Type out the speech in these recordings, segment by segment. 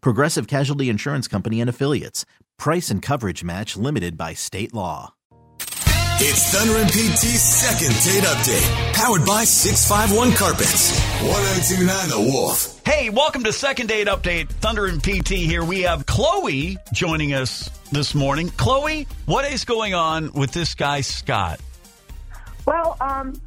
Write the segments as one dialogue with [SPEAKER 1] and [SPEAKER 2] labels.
[SPEAKER 1] Progressive Casualty Insurance Company and Affiliates. Price and coverage match limited by state law.
[SPEAKER 2] It's Thunder and PT's second date update, powered by 651 Carpets. 1029 The Wolf.
[SPEAKER 3] Hey, welcome to Second Date Update. Thunder and PT here. We have Chloe joining us this morning. Chloe, what is going on with this guy, Scott?
[SPEAKER 4] Well, um,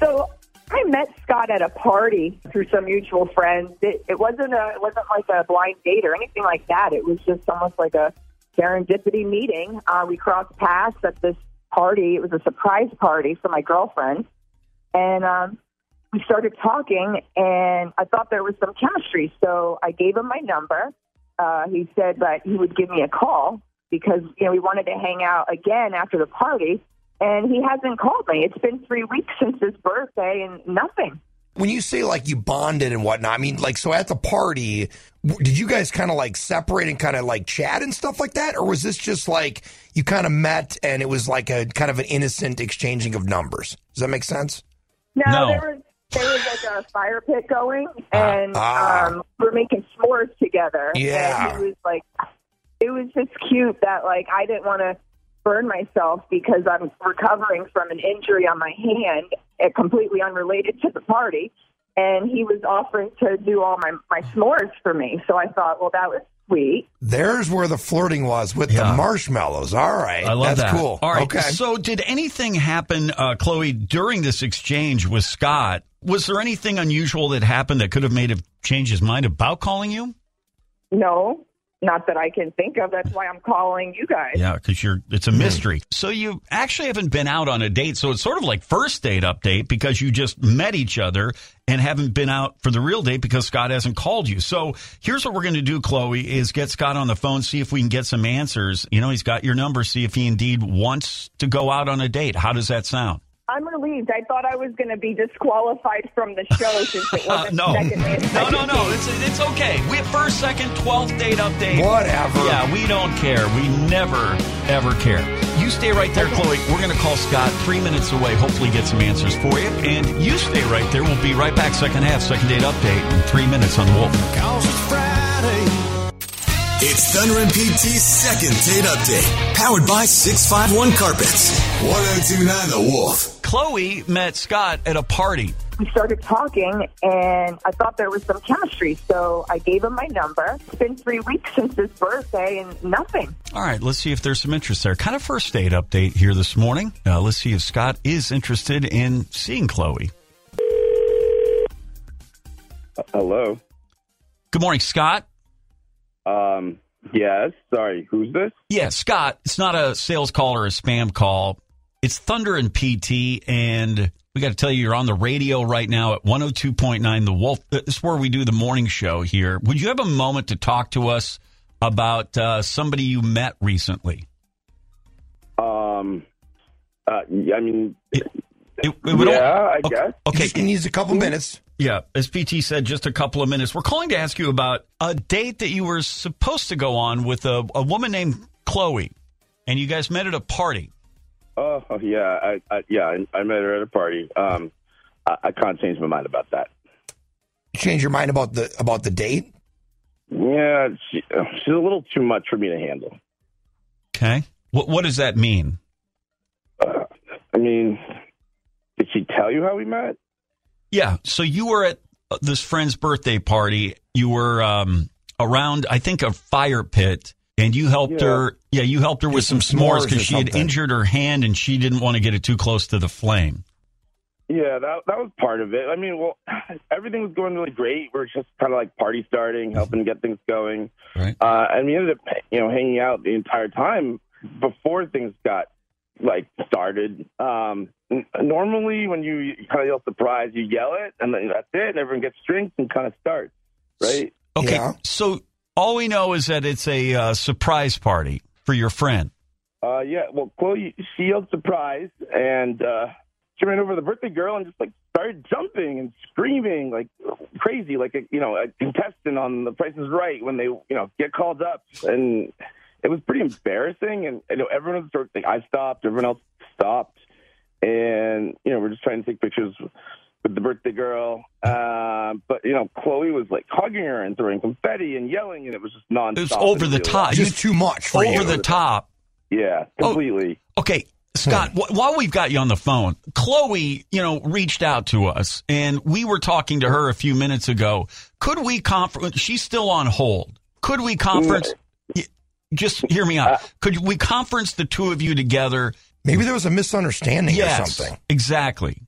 [SPEAKER 4] so I met Scott at a party through some mutual friends. It, it wasn't a, it wasn't like a blind date or anything like that. It was just almost like a serendipity meeting. Uh, we crossed paths at this party. It was a surprise party for my girlfriend, and um, we started talking. And I thought there was some chemistry, so I gave him my number. Uh, he said that he would give me a call because you know we wanted to hang out again after the party and he hasn't called me. It's been three weeks since his birthday and nothing.
[SPEAKER 5] When you say like you bonded and whatnot, I mean, like, so at the party, did you guys kind of like separate and kind of like chat and stuff like that? Or was this just like you kind of met and it was like a kind of an innocent exchanging of numbers? Does that make sense?
[SPEAKER 4] No,
[SPEAKER 3] No.
[SPEAKER 4] there was there was like a fire pit going, and
[SPEAKER 5] Ah.
[SPEAKER 4] um, we're making s'mores together.
[SPEAKER 5] Yeah.
[SPEAKER 4] and he was like, it was just cute that like I didn't want to burn myself because I'm recovering from an injury on my hand, uh, completely unrelated to the party. And he was offering to do all my my s'mores for me, so I thought, well, that was sweet.
[SPEAKER 5] There's where the flirting was with
[SPEAKER 3] Yeah.
[SPEAKER 5] the marshmallows. All right.
[SPEAKER 3] I love
[SPEAKER 5] That's
[SPEAKER 3] that.
[SPEAKER 5] cool.
[SPEAKER 3] All right.
[SPEAKER 5] Okay.
[SPEAKER 3] So, did anything happen, uh, Chloe, during this exchange with Scott? Was there anything unusual that happened that could have made him change his mind about calling you?
[SPEAKER 4] No, not that I can think of. That's why I'm calling you guys.
[SPEAKER 3] Yeah, because you're it's a hmm. mystery. So you actually haven't been out on a date. So it's sort of like first date update because you just met each other and haven't been out for the real date because Scott hasn't called you. So here's what we're going to do, Chloe, is get Scott on the phone, see if we can get some answers. You know, he's got your number, see if he indeed wants to go out on a date. How does that sound?
[SPEAKER 4] I'm relieved. I thought I was going to be disqualified from the show since it
[SPEAKER 3] Uh,
[SPEAKER 4] wasn't
[SPEAKER 3] no,
[SPEAKER 4] second date.
[SPEAKER 3] no, no, no. It's it's okay. We have first, second, twelfth date update.
[SPEAKER 5] Whatever.
[SPEAKER 3] Yeah, we don't care. We never ever care. You stay right there, Chloe. We're going to call Scott three minutes away. Hopefully, get some answers for you. And you stay right there. We'll be right back. Second half, second date update in three minutes on the Wolf.
[SPEAKER 2] Cause it's Friday. It's Thunder and PT's second date update, powered by 651 Carpets. 1029 The Wolf.
[SPEAKER 3] Chloe met Scott at a party.
[SPEAKER 4] We started talking, and I thought there was some chemistry, so I gave him my number. It's been three weeks since his birthday, and nothing.
[SPEAKER 3] All right, let's see if there's some interest there. Kind of first date update here this morning. Uh, let's see if Scott is interested in seeing Chloe.
[SPEAKER 6] Hello.
[SPEAKER 3] Good morning, Scott.
[SPEAKER 6] Um, yes. Sorry. Who's this?
[SPEAKER 3] Yeah, Scott, it's not a sales call or a spam call. It's Thunder and PT, and we got to tell you, you're on the radio right now at 102.9 The Wolf. This is where we do the morning show here. Would you have a moment to talk to us about uh, somebody you met recently?
[SPEAKER 6] Um, uh, I mean,
[SPEAKER 3] It, it would
[SPEAKER 6] yeah,
[SPEAKER 3] all-
[SPEAKER 6] I
[SPEAKER 3] okay,
[SPEAKER 6] guess.
[SPEAKER 3] Okay,
[SPEAKER 5] He needs a couple minutes.
[SPEAKER 3] Yeah, as PT said, just a couple of minutes. We're calling to ask you about a date that you were supposed to go on with a, a woman named Chloe, and you guys met at a party.
[SPEAKER 6] Oh, yeah. I, I yeah. I, I met her at a party. Um, I, I can't change my mind about that.
[SPEAKER 5] Change your mind about the about the date?
[SPEAKER 6] Yeah, she, she's a little too much for me to handle.
[SPEAKER 3] Okay, what what does that mean?
[SPEAKER 6] Uh, I mean, did she tell you how we met?
[SPEAKER 3] Yeah, so you were at uh, this friend's birthday party. You were um, around, I think, a fire pit, and you helped
[SPEAKER 6] Yeah.
[SPEAKER 3] her. Yeah, you helped her with some
[SPEAKER 5] some
[SPEAKER 3] s'mores
[SPEAKER 5] s'mores
[SPEAKER 3] because she had injured her hand and she didn't want to get it too close to the flame.
[SPEAKER 6] Yeah, that that was part of it. I mean, well, everything was going really great. We are just kind of like party starting, helping get things going.
[SPEAKER 3] Right.
[SPEAKER 6] Uh, and we ended up, you know, hanging out the entire time before things got like started. Um, n- normally, when you kind of yell surprise, you yell it, and then that's it, and everyone gets drinks and kind of starts, right?
[SPEAKER 3] Okay,
[SPEAKER 5] Yeah.
[SPEAKER 3] so all we know is that it's a uh, surprise party for your friend.
[SPEAKER 6] Uh, yeah. Well, Chloe, she yelled surprise, and uh, she ran over the birthday girl and just like started jumping and screaming like crazy, like a you know a contestant on The Price is Right when they you know get called up, and it was pretty embarrassing. And you know everyone was sort of like, I stopped, everyone else stopped, and you know we're just trying to take pictures with the birthday girl. Uh, but you know Chloe was like hugging her and throwing confetti and yelling, and it was just nonstop.
[SPEAKER 3] It was over the top. You-
[SPEAKER 5] Just too much for
[SPEAKER 3] over
[SPEAKER 5] you.
[SPEAKER 3] the top.
[SPEAKER 6] Yeah,
[SPEAKER 3] Oh.
[SPEAKER 6] completely.
[SPEAKER 3] Okay, Scott, wh- while we've got you on the phone, Chloe, you know, reached out to us and we were talking to her a few minutes ago. Could we conference? She's still on hold. Could we conference? y- Just hear me out. Could we conference the two of you together?
[SPEAKER 5] Maybe there was a misunderstanding
[SPEAKER 3] yes,
[SPEAKER 5] or something.
[SPEAKER 3] exactly.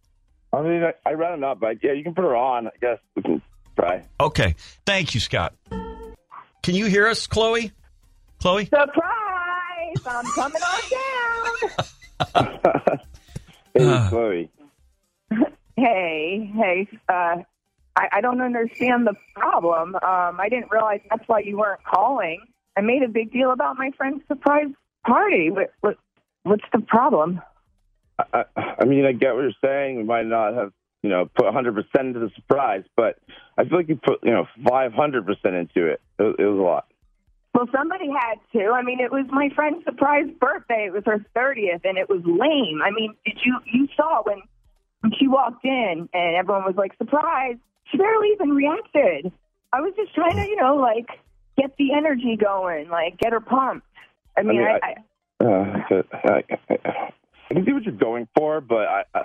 [SPEAKER 6] I mean, I, I ran enough, but yeah, you can put her on. I guess we can try.
[SPEAKER 3] Okay, thank you, Scott. Can you hear us, Chloe? Chloe?
[SPEAKER 4] Surprise! I'm coming on down.
[SPEAKER 6] Hey,
[SPEAKER 3] Uh.
[SPEAKER 6] Chloe.
[SPEAKER 4] Hey, hey. Uh, I, I don't understand the problem. Um, I didn't realize that's why you weren't calling. I made a big deal about my friend's surprise party. What, what, what's the problem?
[SPEAKER 6] I, I, I mean, I get what you're saying. We might not have, you know, put 100% into the surprise, but I feel like you put, you know, 500% into it. It, was- it was a lot.
[SPEAKER 4] Well, somebody had to. I mean, it was my friend's surprise birthday. It was her 30th, and it was lame. I mean, did you you saw when when she walked in and everyone was like, "Surprise!" She barely even reacted. I was just trying to, you know, like get the energy going, like get her pumped. I mean,
[SPEAKER 6] mean,
[SPEAKER 4] I,
[SPEAKER 6] I-
[SPEAKER 4] I,
[SPEAKER 6] Uh, I, I, I can see what you're going for, but I, I,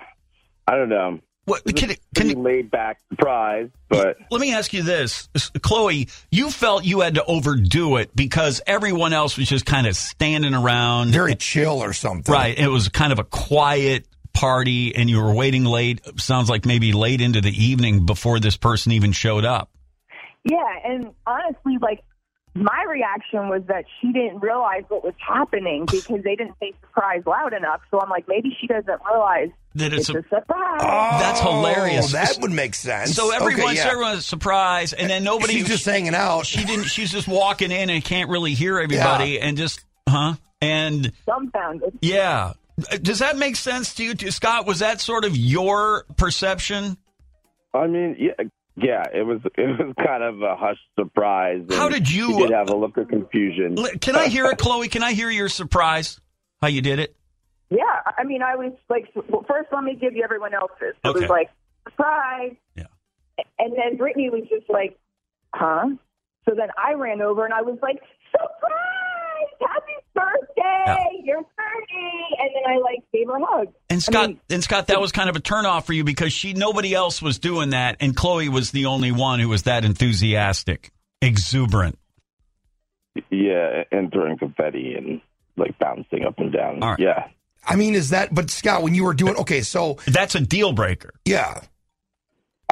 [SPEAKER 6] I don't know.
[SPEAKER 3] What, can,
[SPEAKER 6] a
[SPEAKER 3] it- can,
[SPEAKER 6] pretty laid back surprise, but
[SPEAKER 3] Let me ask you this, Chloe. You felt you had to overdo it because everyone else was just kind of standing around.
[SPEAKER 5] Very chill or something.
[SPEAKER 3] right. It was kind of a quiet party, and you were waiting late. Sounds like maybe late into the evening before this person even showed up.
[SPEAKER 4] yeah, and honestly, like my reaction was that she didn't realize what was happening because they didn't say surprise loud enough. So I'm like, maybe she doesn't realize
[SPEAKER 3] That it's
[SPEAKER 4] it's
[SPEAKER 3] a,
[SPEAKER 4] a surprise.
[SPEAKER 3] Oh, that's hilarious.
[SPEAKER 5] Oh, that would make sense.
[SPEAKER 3] so everyone's
[SPEAKER 5] okay, yeah.
[SPEAKER 3] everyone's surprised, and then nobody.
[SPEAKER 5] She's just hanging out.
[SPEAKER 3] she didn't. She's just walking in and can't really hear everybody, and just huh and.
[SPEAKER 4] Dumbfounded.
[SPEAKER 3] Yeah. Does that make sense to you, too? Scott? Was that sort of your perception?
[SPEAKER 6] I mean, yeah, yeah, it was it was kind of a hushed surprise.
[SPEAKER 3] How did you-
[SPEAKER 6] She did have a look of confusion.
[SPEAKER 3] Can I hear it, Chloe? Can I hear your surprise? How you did it?
[SPEAKER 4] Yeah, I mean, I was like, well, first, let me give you everyone else's. It
[SPEAKER 3] Okay.
[SPEAKER 4] was like, surprise.
[SPEAKER 3] Yeah.
[SPEAKER 4] And then Brittany was just like, huh? So then I ran over and I was like, surprise! Happy birthday! You're 30! And then I like gave her a hug.
[SPEAKER 3] And Scott,
[SPEAKER 4] mean-
[SPEAKER 3] and Scott, that was kind of a turnoff for you because she nobody else was doing that, and Chloe was the only one who was that enthusiastic, exuberant.
[SPEAKER 6] Yeah, and throwing confetti and like bouncing up and down.
[SPEAKER 3] All right.
[SPEAKER 6] Yeah.
[SPEAKER 5] I mean, is that? But Scott, when you were doing okay, so
[SPEAKER 3] That's a deal breaker.
[SPEAKER 5] yeah,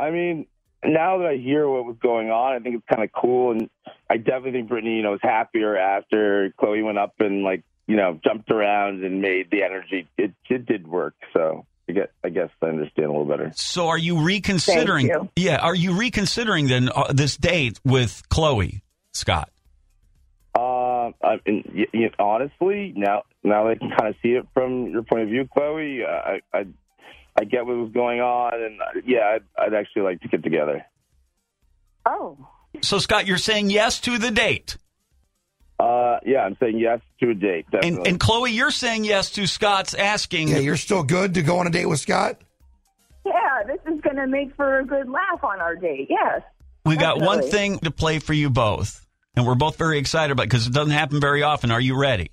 [SPEAKER 6] I mean, now that I hear what was going on, I think it's kind of cool, and I definitely think Brittany, you know, was happier after Chloe went up and like, you know, jumped around and made the energy. It it did work, so I guess I guess I understand a little better.
[SPEAKER 3] So, are you reconsidering?
[SPEAKER 4] Thank
[SPEAKER 3] Yeah, are you reconsidering then uh, this date with Chloe, Scott?
[SPEAKER 6] Uh, I mean, y- y- honestly, now now that I can kind of see it from your point of view, Chloe, uh, I I, I get what was going on, and uh, yeah, I'd, I'd actually like to get together.
[SPEAKER 4] Oh.
[SPEAKER 3] So, Scott, you're saying yes to the date,
[SPEAKER 6] Uh, yeah, I'm saying yes to a date.
[SPEAKER 3] and
[SPEAKER 6] Definitely.
[SPEAKER 3] and Chloe, you're saying yes to Scott's asking.
[SPEAKER 5] yeah, you're still good to go on a date with Scott.
[SPEAKER 4] Yeah, this is going to make for a good laugh on our date. Yes.
[SPEAKER 3] We got one thing to play for you both, and we're both very excited about because it doesn't happen very often. Are you ready?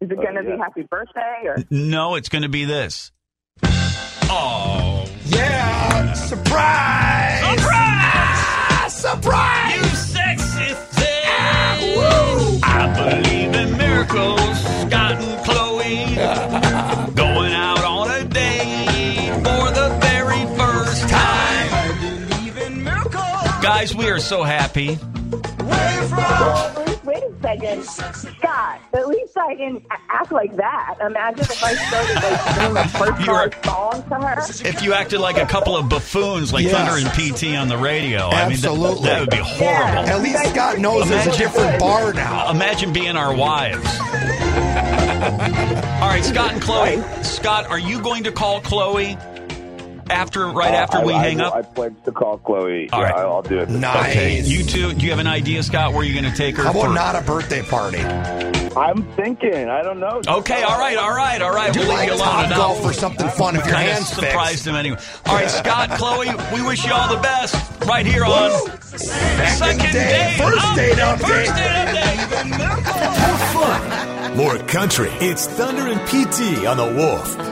[SPEAKER 4] Is it going to
[SPEAKER 6] yeah.
[SPEAKER 4] be happy birthday or?
[SPEAKER 3] No, it's going to be this. Oh,
[SPEAKER 5] yeah! Surprise!
[SPEAKER 3] Surprise!
[SPEAKER 5] Surprise!
[SPEAKER 3] You sexy thing! Ah, woo! I believe in miracles, Scott and Chloe. Going out on a date for the very first time. I believe in miracles! Guys, we are so happy.
[SPEAKER 4] Where from? A second, Scott. At least I didn't act like that. Imagine if I started like doing a first song to her.
[SPEAKER 3] If you acted like a couple of buffoons like
[SPEAKER 5] Yeah.
[SPEAKER 3] Thunder and PT on the radio, I mean, that-
[SPEAKER 5] Absolutely.
[SPEAKER 3] that, would be horrible.
[SPEAKER 5] At least Scott knows there's a different bar now.
[SPEAKER 3] Imagine being our wives. All right, Scott and Chloe. Scott, are you going to call Chloe after, right oh, after
[SPEAKER 6] I-
[SPEAKER 3] we
[SPEAKER 6] I,
[SPEAKER 3] hang
[SPEAKER 6] will-
[SPEAKER 3] up?
[SPEAKER 6] I pledge to call Chloe.
[SPEAKER 3] All
[SPEAKER 6] yeah,
[SPEAKER 3] right.
[SPEAKER 6] I'll, I'll do it.
[SPEAKER 5] Nice.
[SPEAKER 3] Okay, you two. Do you have an idea, Scott, where you're going to take her?
[SPEAKER 5] How about
[SPEAKER 3] for-
[SPEAKER 5] not a birthday party?
[SPEAKER 6] I'm thinking. I don't know.
[SPEAKER 3] Okay, all right, all right, all right.
[SPEAKER 5] Do
[SPEAKER 3] We'll leave you alone enough.
[SPEAKER 5] golf or something fun if your hands
[SPEAKER 3] surprised
[SPEAKER 5] fixed.
[SPEAKER 3] him anyway. All right, Scott, Chloe, we wish you all the best right here on Second,
[SPEAKER 5] day. First date update.
[SPEAKER 3] First date update.
[SPEAKER 2] More fun, More country. It's Thunder and PT on the Wolf.